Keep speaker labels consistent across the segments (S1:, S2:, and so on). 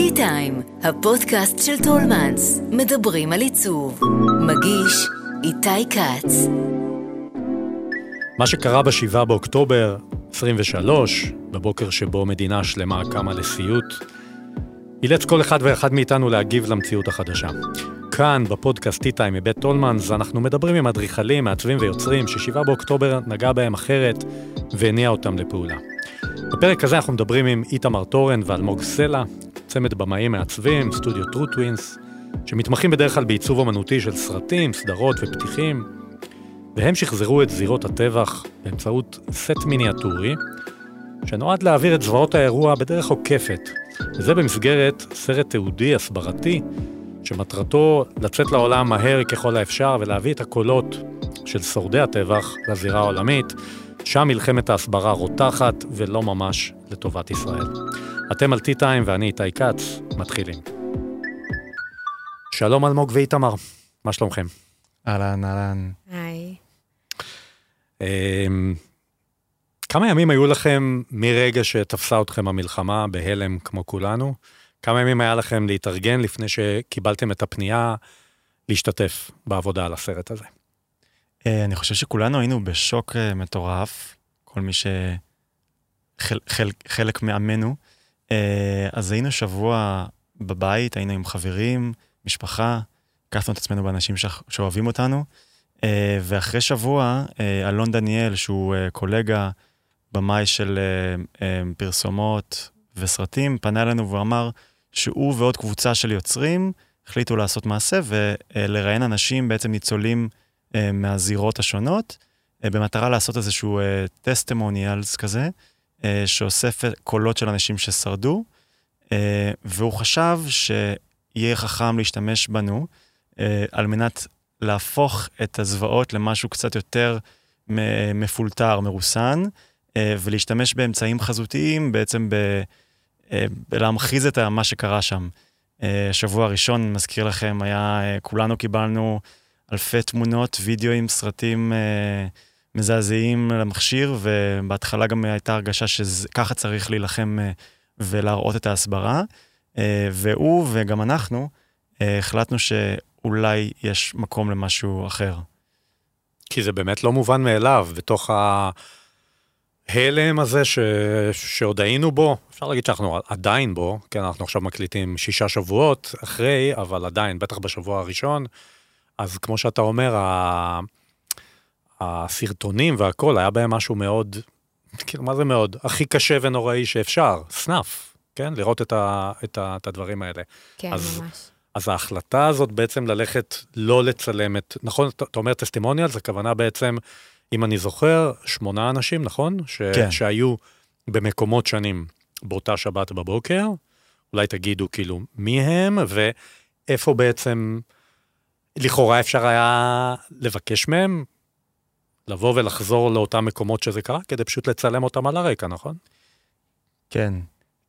S1: T-Time, הפודקאסט של טולמנס, מדברים על עיצוב. מגיש איתי כץ.
S2: מה שקרה ב-7 באוקטובר 23, בבוקר שבו מדינה שלמה קמה לסיוט, אילץ כל אחד ואחד מאיתנו להגיב למציאות החדשה. כאן, בפודקאסט T-Time מבית טולמנס, אנחנו מדברים עם אדריכלים, מעצבים ויוצרים ש-7 באוקטובר נגע בהם אחרת והניע אותם לפעולה. בפרק הזה אנחנו מדברים עם איתמר תורן ואלמוג סלע, צמד במאים מעצבים, סטודיו True Twins, שמתמחים בדרך כלל בעיצוב אמנותי של סרטים, סדרות ופתיחים, והם שחזרו את זירות הטבח באמצעות סט מיניאטורי, שנועד להעביר את זוועות האירוע בדרך עוקפת, וזה במסגרת סרט תיעודי הסברתי, שמטרתו לצאת לעולם מהר ככל האפשר ולהביא את הקולות של שורדי הטבח לזירה העולמית, שם מלחמת ההסברה רותחת ולא ממש לטובת ישראל. אתם על T-Time ואני איתי כץ, מתחילים. שלום אלמוג ואיתמר, מה שלומכם?
S3: אהלן, אהלן.
S4: היי.
S2: אמ, כמה ימים היו לכם מרגע שתפסה אתכם המלחמה בהלם כמו כולנו? כמה ימים היה לכם להתארגן לפני שקיבלתם את הפנייה להשתתף בעבודה על הסרט הזה?
S3: אה, אני חושב שכולנו היינו בשוק אה, מטורף, כל מי שחלק מעמנו. אה, אז היינו שבוע בבית, היינו עם חברים, משפחה, הקפנו את עצמנו באנשים שאוהבים אותנו. ואחרי שבוע, אלון דניאל, שהוא קולגה, במאי של פרסומות וסרטים, פנה אלינו ואמר שהוא ועוד קבוצה של יוצרים החליטו לעשות מעשה ולראיין אנשים, בעצם ניצולים אה, מהזירות השונות, אה, במטרה לעשות איזשהו טסטימוניאלס אה, כזה, שאוסף קולות של אנשים ששרדו, והוא חשב שיהיה חכם להשתמש בנו על מנת להפוך את הזוועות למשהו קצת יותר מפולטר, מרוסן, ולהשתמש באמצעים חזותיים בעצם ב... להמחיז את מה שקרה שם. השבוע הראשון, מזכיר לכם, היה, כולנו קיבלנו אלפי תמונות, וידאוים, סרטים אה, מזעזעים למכשיר, ובהתחלה גם הייתה הרגשה שככה צריך להילחם אה, ולהראות את ההסברה. אה, והוא וגם אנחנו אה, החלטנו שאולי יש מקום למשהו אחר.
S2: כי זה באמת לא מובן מאליו, בתוך ההלם הזה ש... שעוד היינו בו, אפשר להגיד שאנחנו עדיין בו, כן, אנחנו עכשיו מקליטים שישה שבועות אחרי, אבל עדיין, בטח בשבוע הראשון, אז כמו שאתה אומר, הסרטונים והכל, היה בהם משהו מאוד, כאילו, מה זה מאוד? הכי קשה ונוראי שאפשר, סנאף, כן? לראות את, ה, את, ה, את הדברים האלה.
S4: כן,
S2: אז,
S4: ממש.
S2: אז ההחלטה הזאת בעצם ללכת לא לצלם את, נכון, אתה אומר טסטימוניאל, זה כוונה בעצם, אם אני זוכר, שמונה אנשים, נכון? ש,
S3: כן.
S2: שהיו במקומות שונים באותה שבת בבוקר. אולי תגידו כאילו מי הם ואיפה בעצם... לכאורה אפשר היה לבקש מהם לבוא ולחזור לאותם מקומות שזה קרה, כדי פשוט לצלם אותם על הרקע, נכון?
S3: כן.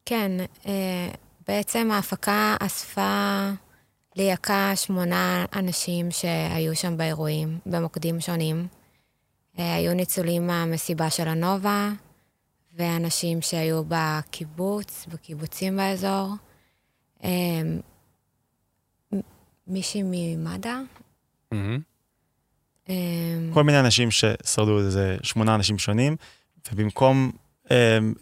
S4: כן, אה, בעצם ההפקה אספה ליעקה שמונה אנשים שהיו שם באירועים, במוקדים שונים. אה, היו ניצולים מהמסיבה של הנובה, ואנשים שהיו בקיבוץ, בקיבוצים באזור. אה, מישהי ממד"א. אמ,
S3: כל מיני אנשים ששרדו איזה שמונה אנשים שונים, ובמקום, הם,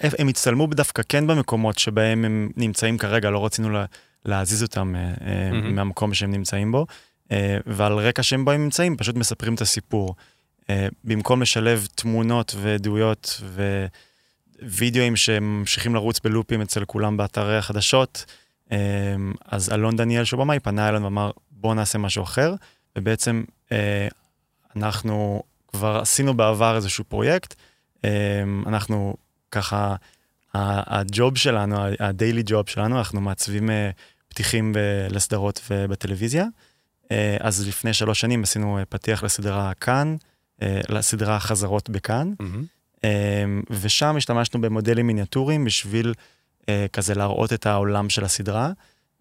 S3: הם הצטלמו דווקא כן במקומות שבהם הם נמצאים כרגע, לא רצינו לה, להזיז אותם mm-hmm. מהמקום שהם נמצאים בו, אה, ועל רקע שהם בו הם נמצאים, פשוט מספרים את הסיפור. במקום לשלב תמונות ועדויות ווידאוים שממשיכים לרוץ בלופים אצל כולם באתרי החדשות, אמ, אז אלון דניאל שהוא במאי פנה אלינו ואמר, בואו נעשה משהו אחר, ובעצם אה, אנחנו כבר עשינו בעבר איזשהו פרויקט, אמ, אנחנו ככה, הג'וב שלנו, הדיילי ג'וב שלנו, אנחנו מעצבים אה, פתיחים לסדרות ובטלוויזיה. אה, אז לפני שלוש שנים עשינו פתיח לסדרה כאן, לסדרה חזרות בכאן, mm-hmm. ושם השתמשנו במודלים מיניאטוריים בשביל אה, כזה להראות את העולם של הסדרה.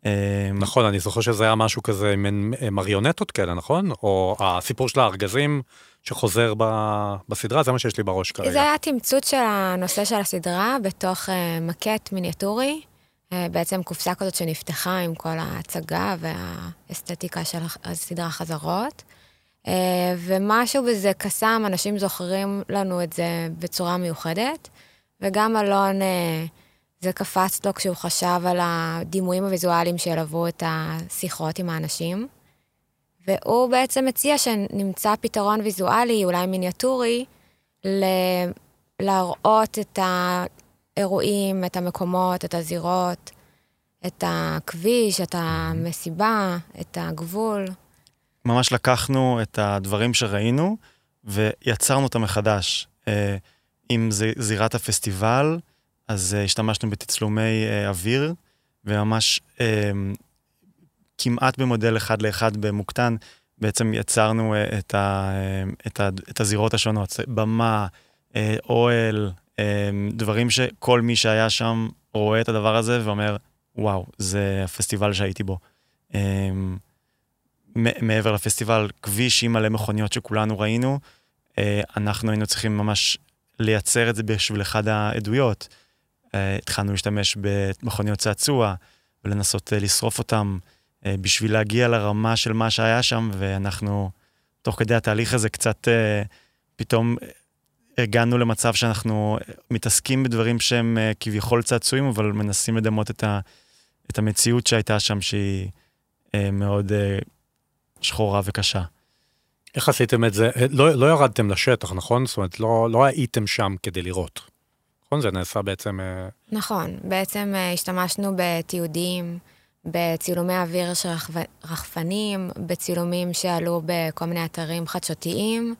S2: אה, נכון, אני זוכר שזה היה משהו כזה, מין אה, מריונטות כאלה, נכון? או הסיפור של הארגזים שחוזר ב, בסדרה, זה מה שיש לי בראש כרגע.
S4: זה היה תמצות של הנושא של הסדרה בתוך מקט מיניאטורי. אה, בעצם קופסה כזאת שנפתחה עם כל ההצגה והאסתטיקה של הסדרה חזרות. אה, ומשהו בזה קסם, אנשים זוכרים לנו את זה בצורה מיוחדת, וגם אלון, אה, זה קפץ לו כשהוא חשב על הדימויים הוויזואליים שילוו את השיחות עם האנשים. והוא בעצם מציע שנמצא פתרון ויזואלי, אולי מיניאטורי, ל... להראות את האירועים, את המקומות, את הזירות, את הכביש, את המסיבה, את הגבול.
S3: ממש לקחנו את הדברים שראינו ויצרנו אותם מחדש. אה, אם זה זירת הפסטיבל, אז אה, השתמשנו בתצלומי אה, אוויר, וממש כמעט במודל אחד לאחד במוקטן, בעצם יצרנו את, ה, את, ה, את הזירות השונות, במה, אוהל, דברים שכל מי שהיה שם רואה את הדבר הזה ואומר, וואו, זה הפסטיבל שהייתי בו. מעבר לפסטיבל, כביש עם מלא מכוניות שכולנו ראינו, אה, אנחנו היינו צריכים ממש לייצר את זה בשביל אחד העדויות. אה, התחלנו להשתמש במכוניות צעצוע ולנסות אה, לשרוף אותם בשביל להגיע לרמה של מה שהיה שם, ואנחנו, תוך כדי התהליך הזה, קצת פתאום הגענו למצב שאנחנו מתעסקים בדברים שהם כביכול צעצועים, אבל מנסים לדמות את, ה, את המציאות שהייתה שם, שהיא מאוד שחורה וקשה.
S2: איך עשיתם את זה? לא, לא ירדתם לשטח, נכון? זאת אומרת, לא, לא הייתם שם כדי לראות. נכון? זה נעשה בעצם... אה,
S4: נכון, בעצם אה, השתמשנו בתיעודים, בצילומי אוויר של רחפנים, בצילומים שעלו בכל מיני אתרים חדשותיים.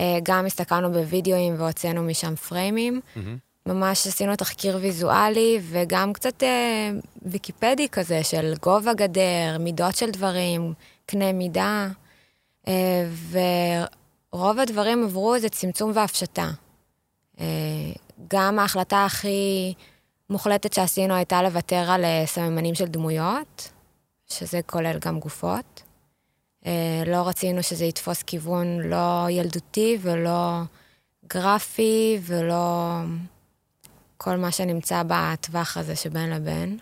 S4: אה, גם הסתכלנו בווידאוים והוצאנו משם פריימים. Mm-hmm. ממש עשינו תחקיר ויזואלי וגם קצת אה, ויקיפדי כזה של גובה גדר, מידות של דברים, קנה מידה, אה, ורוב הדברים עברו איזה צמצום והפשטה. אה, גם ההחלטה הכי מוחלטת שעשינו הייתה לוותר על אה, סממנים של דמויות, שזה כולל גם גופות. לא רצינו שזה יתפוס כיוון לא ילדותי ולא גרפי ולא כל מה שנמצא בטווח הזה שבין לבין,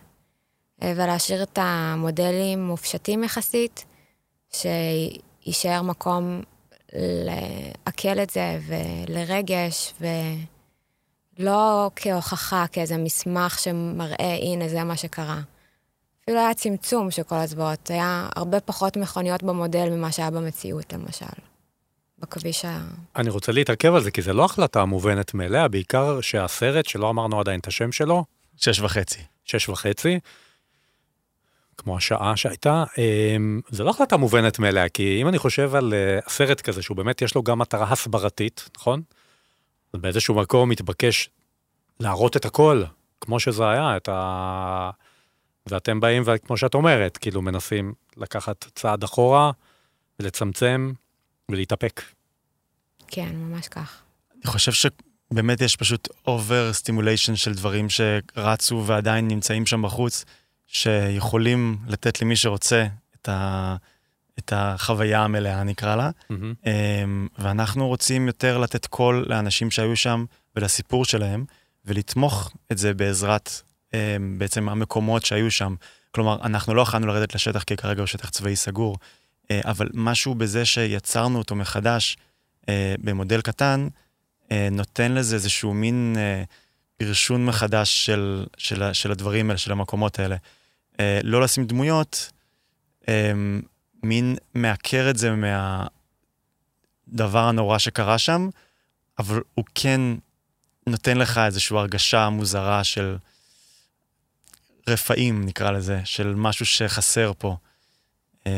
S4: ולהשאיר את המודלים מופשטים יחסית, שיישאר מקום לעכל את זה ולרגש, ולא כהוכחה, כאיזה מסמך שמראה, הנה, זה מה שקרה. אפילו היה צמצום של כל הזוועות, היה הרבה פחות מכוניות במודל ממה שהיה במציאות, למשל. בכביש ה...
S2: אני רוצה להתעכב על זה, כי זו לא החלטה מובנת מאליה, בעיקר שהסרט, שלא אמרנו עדיין את השם שלו,
S3: שש וחצי.
S2: שש וחצי, כמו השעה שהייתה, אמ, זו לא החלטה מובנת מאליה, כי אם אני חושב על אה, סרט כזה, שהוא באמת יש לו גם מטרה הסברתית, נכון? באיזשהו מקום מתבקש להראות את הכל, כמו שזה היה, את ה... ואתם באים, וכמו שאת אומרת, כאילו מנסים לקחת צעד אחורה ולצמצם ולהתאפק.
S4: כן, ממש כך.
S3: אני חושב שבאמת יש פשוט over stimulation של דברים שרצו ועדיין נמצאים שם בחוץ. שיכולים לתת למי שרוצה את, ה, את החוויה המלאה, נקרא לה. Mm-hmm. ואנחנו רוצים יותר לתת קול לאנשים שהיו שם ולסיפור שלהם, ולתמוך את זה בעזרת אמ, בעצם המקומות שהיו שם. כלומר, אנחנו לא יכולנו לרדת לשטח כי כרגע הוא שטח צבאי סגור, אה, אבל משהו בזה שיצרנו אותו מחדש אה, במודל קטן, נותן לזה איזשהו מין פרשון מחדש של, של, של הדברים האלה, של המקומות האלה. אה, לא לשים דמויות, אה, מין מעקר את זה מהדבר הנורא שקרה שם, אבל הוא כן נותן לך איזושהי הרגשה מוזרה של רפאים, נקרא לזה, של משהו שחסר פה. אה,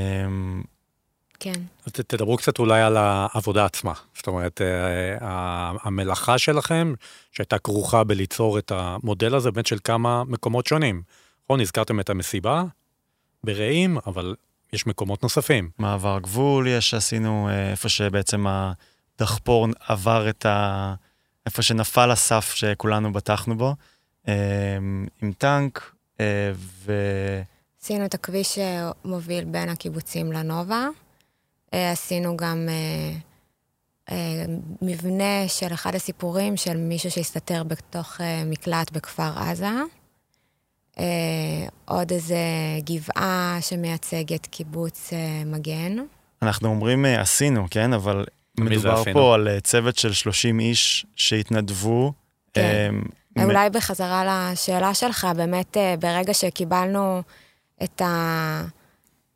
S4: כן.
S2: אז תדברו קצת אולי על העבודה עצמה. זאת אומרת, אה, המלאכה שלכם, שהייתה כרוכה בליצור את המודל הזה, באמת של כמה מקומות שונים. נכון, הזכרתם את המסיבה ברעים, אבל יש מקומות נוספים.
S3: מעבר גבול יש, עשינו אה, איפה שבעצם הדחפור עבר את ה... איפה שנפל הסף שכולנו בטחנו בו, אה, עם טנק, ו...
S4: עשינו את הכביש שמוביל בין הקיבוצים לנובה. אה, עשינו גם אה, אה, מבנה של אחד הסיפורים של מישהו שהסתתר בתוך מקלט בכפר עזה. אה, עוד איזה גבעה שמייצגת קיבוץ אה, מגן.
S3: אנחנו אומרים אה, עשינו, כן? אבל מדובר? פה על אה, צוות של 30 איש שהתנדבו.
S4: כן.
S3: אה, מ-
S4: אולי בחזרה לשאלה שלך, באמת אה, ברגע שקיבלנו את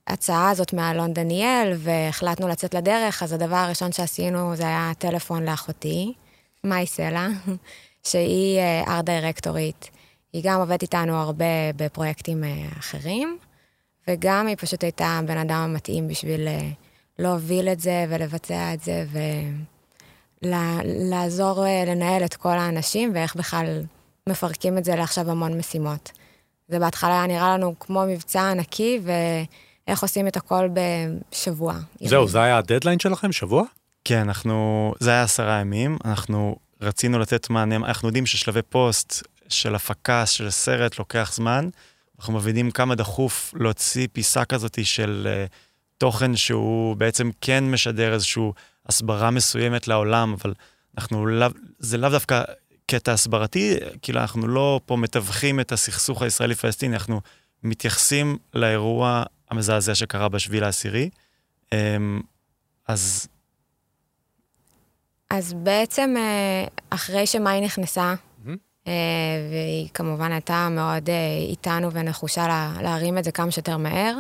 S4: ההצעה הזאת מאלון דניאל והחלטנו לצאת לדרך, אז הדבר הראשון שעשינו זה היה טלפון לאחותי, מאי סלע, שהיא אה, ארט דירקטורית. היא גם עובדת איתנו הרבה בפרויקטים אה, אחרים, וגם היא פשוט הייתה הבן אדם המתאים בשביל אה, להוביל את זה ולבצע את זה, ו... לה- לעזור אה, לנהל את כל האנשים ואיך בכלל מפרקים את זה לעכשיו המון משימות. זה בהתחלה היה נראה לנו כמו מבצע ענקי, ואיך עושים את הכל בשבוע.
S2: זהו, זה היה הדדליין שלכם? שבוע?
S3: כן, אנחנו, זה היה עשרה ימים, אנחנו רצינו לתת מענה, אנחנו יודעים ששלבי פוסט של הפקה של סרט לוקח זמן, אנחנו מבינים כמה דחוף להוציא פיסה כזאת של uh, תוכן שהוא בעצם כן משדר איזושהי הסברה מסוימת לעולם, אבל אנחנו לאו, זה לאו דווקא קטע הסברתי, כאילו אנחנו לא פה מתווכים את הסכסוך הישראלי-פלסטיני, אנחנו מתייחסים לאירוע המזעזע שקרה בשביל העשירי. Um, אז
S4: אז בעצם אה, אחרי שמאי נכנסה, והיא כמובן הייתה מאוד אה, איתנו ונחושה לה- להרים את זה כמה שיותר מהר,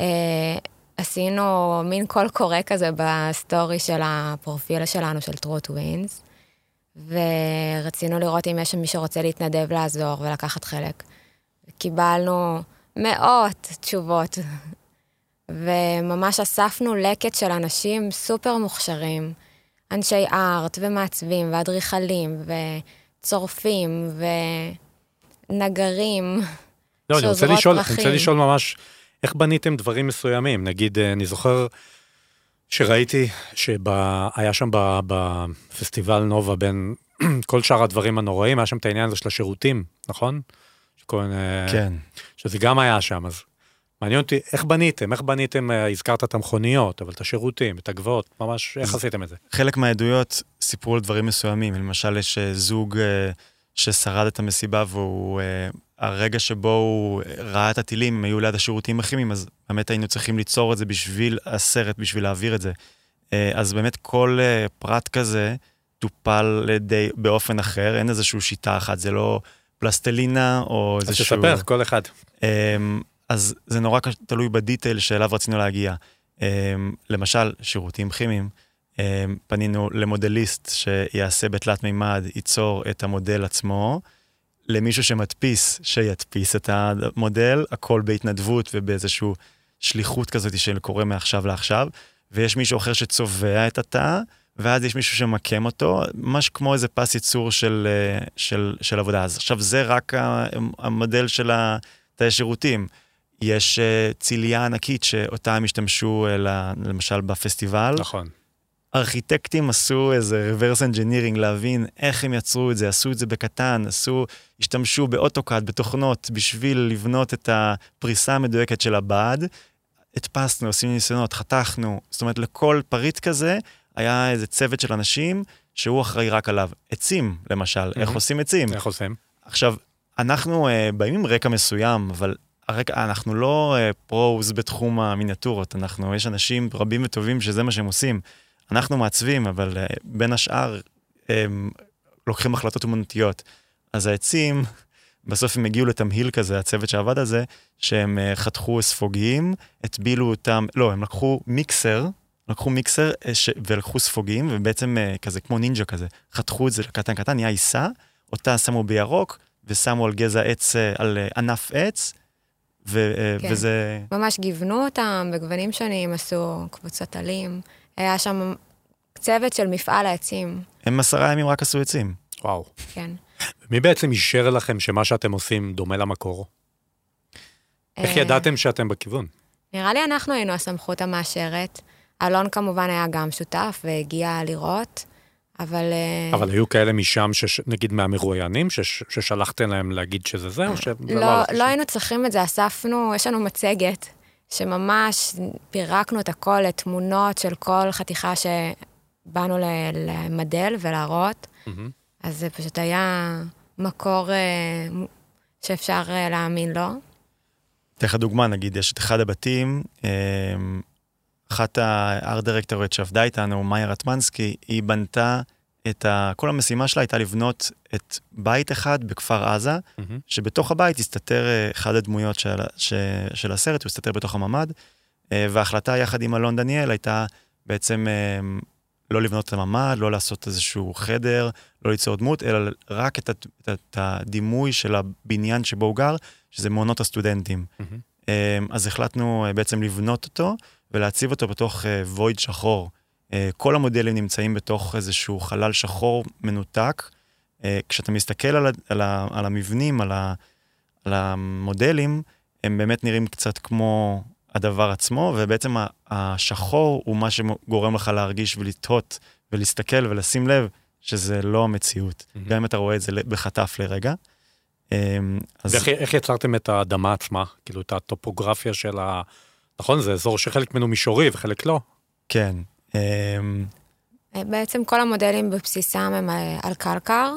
S4: אה, עשינו מין קול קורא כזה בסטורי של הפרופיל שלנו, של True Twins, ורצינו לראות אם יש מי שרוצה להתנדב לעזור ולקחת חלק. קיבלנו מאות תשובות, וממש אספנו לקט של אנשים סופר מוכשרים, אנשי art ומעצבים ואדריכלים וצורפים ונגרים.
S2: לא, אני רוצה לשאול, אני. רוצה לשאול ממש, איך בניתם דברים מסוימים? נגיד, אה, אני זוכר שראיתי שהיה שם בפסטיבל נובה בין כל שאר הדברים הנוראים, היה שם את העניין הזה של השירותים, נכון? שכל.
S3: כן.
S2: שזה גם היה שם, אז מעניין אותי, איך בניתם? איך בניתם, אה, הזכרת את המכוניות, אבל את השירותים, את הגבעות, ממש, איך
S3: אז-
S2: עשיתם את זה?
S3: חלק מהעדויות סיפרו על דברים מסוימים, למשל יש אה, זוג אה, ששרד את המסיבה והוא, הרגע שבו הוא אה, ראה את הטילים, הם היו ליד השירותים הכימיים, אז באמת היינו צריכים ליצור את זה בשביל הסרט, בשביל להעביר את זה. אז באמת כל פרט כזה טופל די באופן אחר, אין איזושהי שיטה אחת, זה לא פלסטלינה או
S2: אז
S3: איזשהו...
S2: תספר, כל אחד.
S3: אז זה נורא תלוי בדיטייל שאליו רצינו להגיע. אמ, למשל, שירותים כימיים, אמ, פנינו למודליסט שיעשה בתלת מימד, ייצור את המודל עצמו, למישהו שמדפיס, שידפיס את המודל, הכל בהתנדבות ובאיזושהי שליחות כזאת של קורה מעכשיו לעכשיו, ויש מישהו אחר שצובע את התא, ואז יש מישהו שמקם אותו, ממש כמו איזה פס ייצור של, אה, של, של עבודה. אז עכשיו זה רק המודל של התאי שירותים. יש uh, ציליה ענקית שאותה הם השתמשו, ל- למשל בפסטיבל.
S2: נכון.
S3: ארכיטקטים עשו איזה reverse engineering להבין איך הם יצרו את זה, עשו את זה בקטן, עשו, השתמשו באוטוקאד, בתוכנות, בשביל לבנות את הפריסה המדויקת של הבד. הדפסנו, עשינו ניסיונות, חתכנו, זאת אומרת, לכל פריט כזה היה איזה צוות של אנשים שהוא אחראי רק עליו. עצים, למשל, איך
S2: Mhm.
S3: עושים עצים?
S2: איך עושים?
S3: עכשיו, אנחנו uh, באים עם רקע מסוים, אבל הרקע, אנחנו לא uh, פרוז בתחום המיניאטורות, אנחנו, יש אנשים רבים וטובים שזה מה שהם עושים. אנחנו מעצבים, אבל uh, בין השאר הם לוקחים החלטות אומנותיות. אז העצים, בסוף הם הגיעו לתמהיל כזה, הצוות שעבד על זה, שהם חתכו ספוגים, הטבילו אותם, לא, הם לקחו מיקסר, לקחו מיקסר ש... ולקחו ספוגים, ובעצם כזה כמו נינג'ה כזה, חתכו את זה לקטן קטן, נהיה עיסה, אותה שמו בירוק, ושמו על גזע עץ, אה, על אה, ענף עץ, ו, אה,
S4: כן.
S3: וזה...
S4: ממש גיוונו אותם בגוונים שונים, עשו קבוצות עלים. היה שם צוות של מפעל העצים,
S3: הם עשרה ימים רק עשו עצים.
S2: וואו.
S4: כן.
S2: מי בעצם אישר לכם שמה שאתם עושים דומה למקור? איך
S4: אה,
S2: ידעתם שאתם בכיוון?
S4: נראה לי אנחנו היינו הסמכות המאשרת. אלון כמובן היה גם שותף והגיע לראות, אבל... אה,
S2: אבל היו כאלה משם, שש- נגיד מהמרואיינים, שש- ששלחתם להם להגיד שזה זה, או שזה
S4: לא, לא
S2: לשם?
S4: היינו צריכים את זה, אספנו, יש לנו מצגת, שממש פירקנו את הכל לתמונות של כל חתיכה שבאנו למדל ולהראות.
S2: מהמם.
S4: אז זה פשוט היה מקור אה, שאפשר אה, להאמין לו.
S3: אתן לך דוגמה, נגיד, יש את אחד הבתים, אחת הארט דירקטורית שעבדה איתנו, מאיה רטמנסקי, היא בנתה את ה... כל המשימה שלה הייתה לבנות את בית אחד בכפר עזה,
S2: מהמם.
S3: שבתוך הבית הסתתר אה, אחד הדמויות של, ש, של הסרט, הוא הסתתר בתוך הממ"ד, אה, וההחלטה יחד עם אלון דניאל הייתה בעצם אה, לא לבנות את הממ"ד, לא לעשות איזשהו חדר, לא ליצור דמות, אלא רק את, הת- את, את הדימוי של הבניין שבו הוא גר, שזה מעונות הסטודנטים. אה, אז החלטנו בעצם לבנות אותו ולהציב אותו בתוך וויד שחור. אה, כל המודלים נמצאים בתוך איזשהו חלל שחור מנותק. אה, כשאתה מסתכל על, על, על המבנים, על, על המודלים, הם באמת נראים קצת כמו הדבר עצמו, ובעצם השחור הוא מה שגורם לך להרגיש ולתהות ולהסתכל ולשים לב שזה לא המציאות,
S2: מהמם.
S3: גם אם אתה רואה את זה בחטף לרגע. אה, אז
S2: ואיך איך יצרתם את האדמה עצמה? כאילו, את הטופוגרפיה של ה... נכון, זה אזור שחלק ממנו מישורי וחלק לא.
S3: כן. אה,
S4: אה, בעצם כל המודלים בבסיסם הם אה, על קלקר,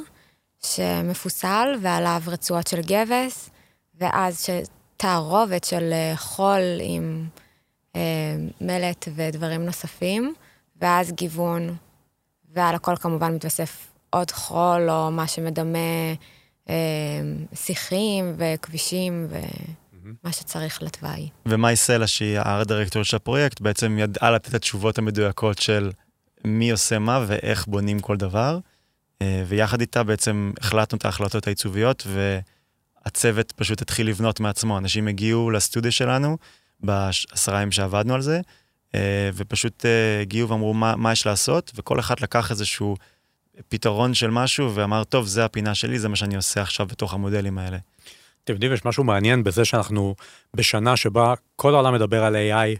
S4: שמפוסל, ועליו רצועות של גבס, ואז תערובת של אה, חול עם מלט ודברים נוספים, ואז גיוון, ועל הכל כמובן מתווסף עוד חול, או מה שמדמה שיחים וכבישים ומה שצריך לתוואי.
S3: ומאי סלע, שהיא הארט דירקטור של הפרויקט, בעצם ידעה לתת את התשובות המדויקות של מי עושה מה ואיך בונים כל דבר. אה, ויחד איתה בעצם החלטנו את ההחלטות העיצוביות, והצוות פשוט התחיל לבנות מעצמו. אנשים הגיעו לסטודיו שלנו בעשרה ימים שעבדנו על זה, אה, ופשוט אה, הגיעו ואמרו מה, מה יש לעשות, וכל אחד לקח איזשהו פתרון של משהו ואמר, טוב, זה הפינה שלי, זה מה שאני עושה עכשיו בתוך המודלים האלה.
S2: אתם יודעים, יש משהו מעניין בזה שאנחנו בשנה שבה כל העולם מדבר על AI,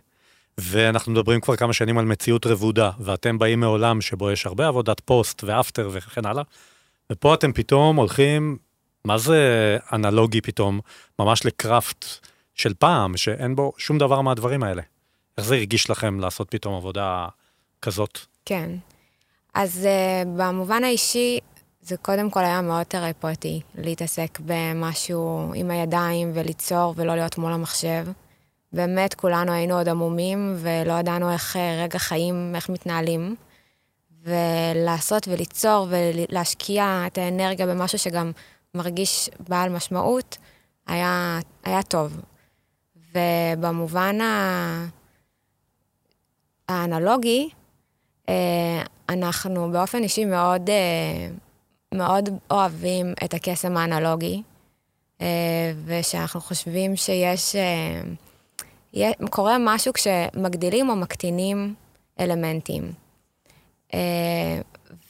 S2: ואנחנו מדברים כבר כמה שנים על מציאות רבודה, ואתם באים מעולם שבו יש הרבה עבודת פוסט ואפטר וכן הלאה, ופה אתם פתאום הולכים, מה זה אנלוגי פתאום, ממש לקראפט של פעם, שאין בו שום דבר מהדברים האלה. איך זה הרגיש לכם לעשות פתאום עבודה כזאת?
S4: כן. אז uh, במובן האישי, זה קודם כל היה מאוד תרפוטי, להתעסק במשהו עם הידיים וליצור ולא להיות מול המחשב. באמת, כולנו היינו עוד עמומים ולא ידענו איך אה, רגע חיים, איך מתנהלים. ולעשות וליצור ולהשקיע את האנרגיה במשהו שגם מרגיש בעל משמעות, היה, היה טוב. ובמובן. האנלוגי, אה, אנחנו באופן אישי מאוד, אה, מאוד אוהבים את הקסם האנלוגי, אה, ושאנחנו חושבים שיש... אה, קורה משהו כשמגדילים או מקטינים אלמנטים.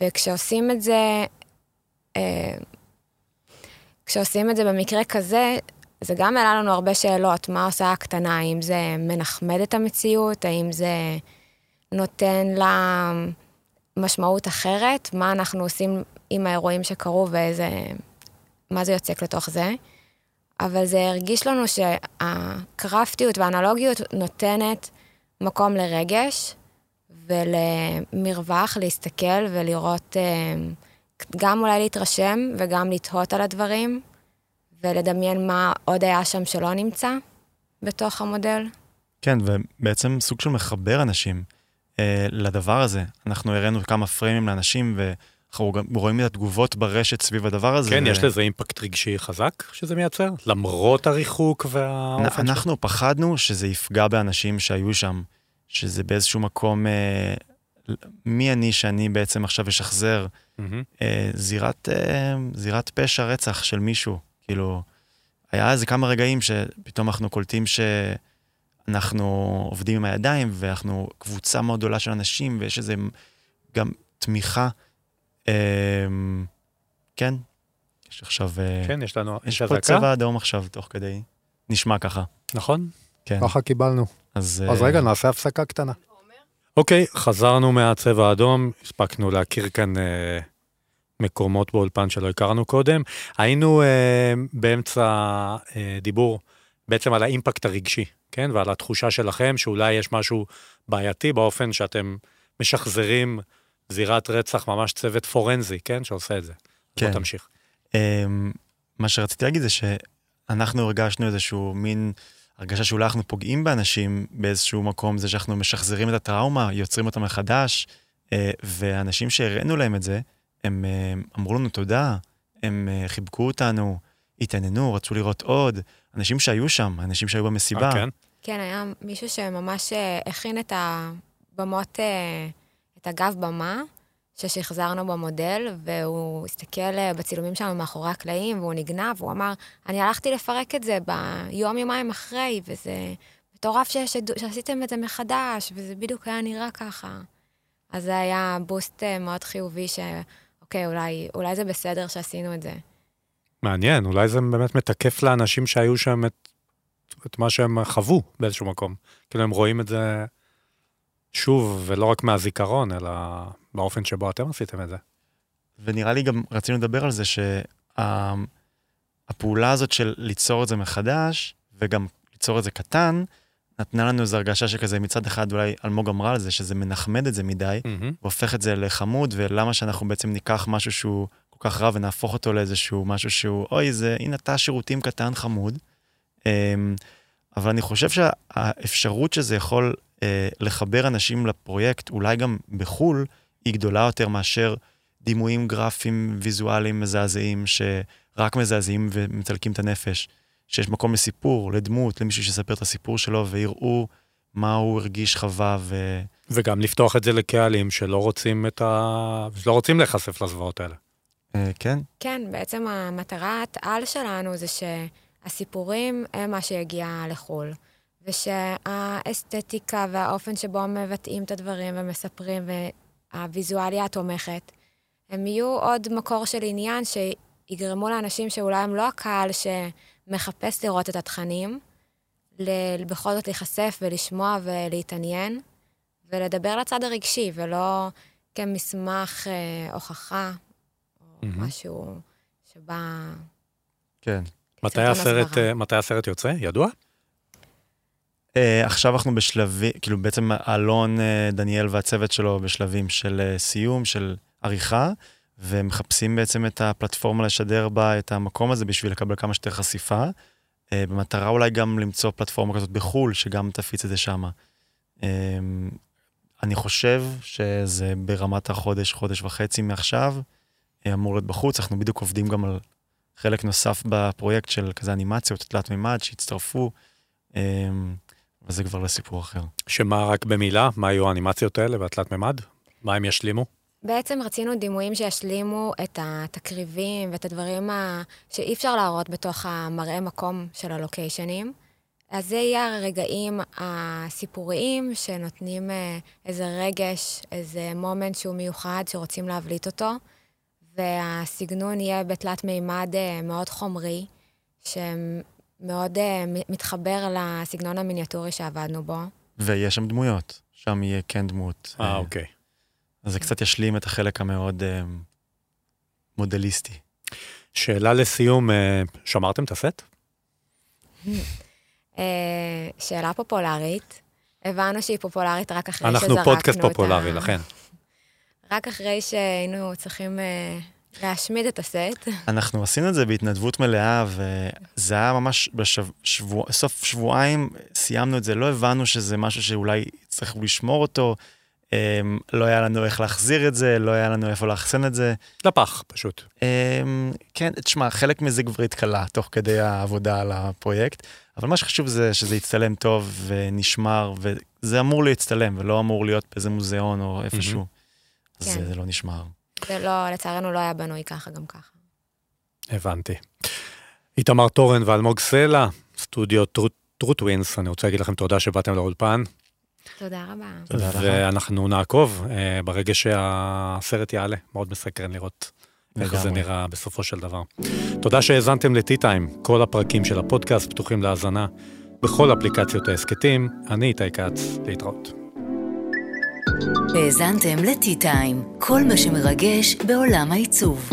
S4: וכשעושים את זה, כשעושים את זה במקרה כזה, זה גם העלה לנו הרבה שאלות, מה עושה הקטנה, האם זה מנחמד את המציאות, האם זה נותן לה משמעות אחרת, מה אנחנו עושים עם האירועים שקרו ואיזה, מה זה יוצק לתוך זה. אבל זה הרגיש לנו שהקרפטיות והאנלוגיות נותנת מקום לרגש ולמרווח, להסתכל ולראות, גם אולי להתרשם וגם לתהות על הדברים, ולדמיין מה עוד היה שם שלא נמצא בתוך המודל.
S3: כן, ובעצם סוג של מחבר אנשים אה, לדבר הזה. אנחנו הראינו כמה פריימים לאנשים, ואנחנו רואים את התגובות ברשת סביב הדבר הזה.
S2: כן,
S3: ו...
S2: יש לזה אימפקט רגשי חזק שזה מייצר? למרות הריחוק והאופן
S3: אנחנו של... פחדנו שזה יפגע באנשים שהיו שם, שזה באיזשהו מקום, אה, מי אני שאני בעצם עכשיו אשחזר
S2: mm-hmm.
S3: אה, זירת, אה, זירת פשע רצח של מישהו. כאילו, היה איזה כמה רגעים שפתאום אנחנו קולטים שאנחנו עובדים עם הידיים, ואנחנו קבוצה מאוד גדולה של אנשים, ויש איזה גם תמיכה. אה, כן, יש עכשיו...
S2: כן, יש לנו,
S3: יש פה צבע אדום עכשיו, תוך כדי. נשמע ככה.
S2: נכון.
S3: כן.
S2: ככה קיבלנו.
S3: אז,
S2: אז רגע, נעשה הפסקה קטנה. אוקיי, חזרנו מהצבע האדום, הספקנו להכיר כאן... אה, מקומות באולפן שלא הכרנו קודם. היינו אה, באמצע אה, דיבור בעצם על האימפקט הרגשי, כן? ועל התחושה שלכם שאולי יש משהו בעייתי באופן שאתם משחזרים זירת רצח, ממש צוות פורנזי, כן? שעושה את זה.
S3: כן.
S2: בוא תמשיך.
S3: אה, מה שרציתי להגיד זה אנחנו הרגשנו איזשהו מין הרגשה שאולי אנחנו פוגעים באנשים באיזשהו מקום, זה שאנחנו משחזרים את הטראומה, יוצרים אותה מחדש, אה, ואנשים שהראינו להם את זה, הם אה, אמרו לנו תודה, הם אה, חיבקו אותנו, התעניינו, רצו לראות עוד. אנשים שהיו שם, אנשים שהיו במסיבה.
S2: כן?
S4: כן, היה מישהו שממש הכין את הבמות, את הגב במה, ששחזרנו במודל, והוא הסתכל אה, בצילומים שלנו מאחורי הקלעים, והוא נגנב, והוא אמר, אני הלכתי לפרק את זה ביום, יומיים אחרי, וזה מטורף ששד... שעשיתם את זה מחדש, וזה בדיוק היה נראה ככה. אז זה היה בוסט אה, מאוד חיובי, שאוקיי, אולי, אולי זה בסדר שעשינו את זה.
S2: מעניין, אולי זה באמת מתקף לאנשים שהיו שם את, את מה שהם חוו באיזשהו מקום. כאילו הם רואים את זה שוב, ולא רק מהזיכרון, אלא באופן שבו אתם עשיתם את זה.
S3: ונראה לי גם רצינו לדבר על זה שהפעולה הזאת של ליצור את זה מחדש, וגם ליצור את זה קטן, נתנה לנו איזו הרגשה שכזה מצד אחד אולי אלמוג אמרה על זה, שזה מנחמד את זה מדי,
S2: מהמם.
S3: והופך את זה לחמוד, ולמה שאנחנו בעצם ניקח משהו שהוא כל כך רע ונהפוך אותו לאיזשהו משהו שהוא, אוי, זה, הנה תא שירותים קטן חמוד. אמ, אבל אני חושב שהאפשרות שזה יכול אה, לחבר אנשים לפרויקט, אולי גם בחו"ל, היא גדולה יותר מאשר דימויים גרפיים ויזואליים מזעזעים, שרק מזעזעים ומצלקים את הנפש. שיש מקום לסיפור, לדמות, למישהו שיספר את הסיפור שלו, ויראו מה הוא הרגיש, חווה, ו...
S2: וגם לפתוח את זה לקהלים שלא רוצים את ה... שלא רוצים להיחשף לזוועות האלה.
S3: אה, כן,
S4: כן, בעצם המטרת על שלנו זה שהסיפורים הם מה שיגיע לחו"ל. ושהאסתטיקה והאופן שבו מבטאים את הדברים ומספרים והוויזואליה התומכת, הם יהיו עוד מקור של עניין שיגרמו לאנשים שאולי הם לא הקהל שמחפש לראות את התכנים, ל- בכל זאת להיחשף ולשמוע ולהתעניין, ולדבר לצד הרגשי, ולא כמסמך אה, הוכחה, או
S2: מהמם.
S4: משהו שבא...
S3: כן.
S2: מתי הסרט. אה, מתי הסרט יוצא? ידוע?
S3: Uh, עכשיו אנחנו בשלבים, כאילו בעצם אלון, uh, דניאל והצוות שלו בשלבים של uh, סיום, של עריכה, ומחפשים בעצם את הפלטפורמה לשדר בה את המקום הזה בשביל לקבל כמה שיותר חשיפה, uh, במטרה אולי גם למצוא פלטפורמה כזאת בחו"ל, שגם תפיץ את זה שמה. Um, אני חושב שזה ברמת החודש, חודש וחצי מעכשיו, uh, אמור להיות בחוץ, אנחנו בדיוק עובדים גם על חלק נוסף בפרויקט של כזה אנימציות תלת מימד שהצטרפו. Um, אבל זה כבר לסיפור אחר.
S2: שמה רק במילה? מה היו האנימציות האלה והתלת מימד? מה הם ישלימו?
S4: בעצם רצינו דימויים שישלימו את התקריבים ואת הדברים ה... שאי אפשר להראות בתוך המראה מקום של הלוקיישנים. אז זה יהיה הרגעים הסיפוריים שנותנים אה, איזה רגש, איזה מומנט שהוא מיוחד שרוצים להבליט אותו, והסגנון יהיה בתלת מימד אה, מאוד חומרי, שמאוד אה, מ- מתחבר לסגנון המיניאטורי שעבדנו בו.
S3: ויש שם דמויות, שם יהיה כן דמות.
S2: אה, אוקיי.
S3: אז זה קצת ישלים את החלק המאוד אה, מודליסטי.
S2: שאלה לסיום, אה, שמרתם את הסט?
S4: אה, שאלה פופולרית. הבנו שהיא פופולרית רק אחרי שזרקנו
S2: אנחנו
S4: את
S2: פודקאסט. פופולרי, לכן.
S4: רק אחרי שהיינו צריכים אה, להשמיד את הסט.
S3: אנחנו עשינו את זה בהתנדבות מלאה, וזה היה ממש בסוף שבוע, שבועיים, סיימנו את זה, לא הבנו שזה משהו שאולי צריך לשמור אותו, אמ, לא היה לנו איך להחזיר את זה, לא היה לנו איפה לאחסן את זה.
S2: לפח, פשוט.
S3: אמ, כן, תשמע, חלק מזה כבר התכלה תוך כדי העבודה על הפרויקט, אבל מה שחשוב זה שזה יצטלם טוב ונשמר, וזה אמור להצטלם ולא אמור להיות באיזה מוזיאון או איפשהו. אז
S4: כן.
S3: זה לא נשמר.
S4: זה לא, לצערנו לא היה בנוי ככה גם ככה.
S2: הבנתי. איתמר תורן ואלמוג סלע, סטודיו True Twins, אני רוצה להגיד לכם תודה שבאתם לאולפן,
S4: תודה רבה.
S3: תודה.
S2: ואנחנו נעקוב אה, ברגע שהסרט יעלה. מאוד מסקרן לראות איך זה. נראה בסופו של דבר. תודה שהאזנתם לטי טיים. כל הפרקים של הפודקאסט פתוחים להאזנה בכל אפליקציות ההסכתים. אני איתי כץ, להתראות.
S1: האזנתם לטי טיים, כל מה שמרגש בעולם העיצוב.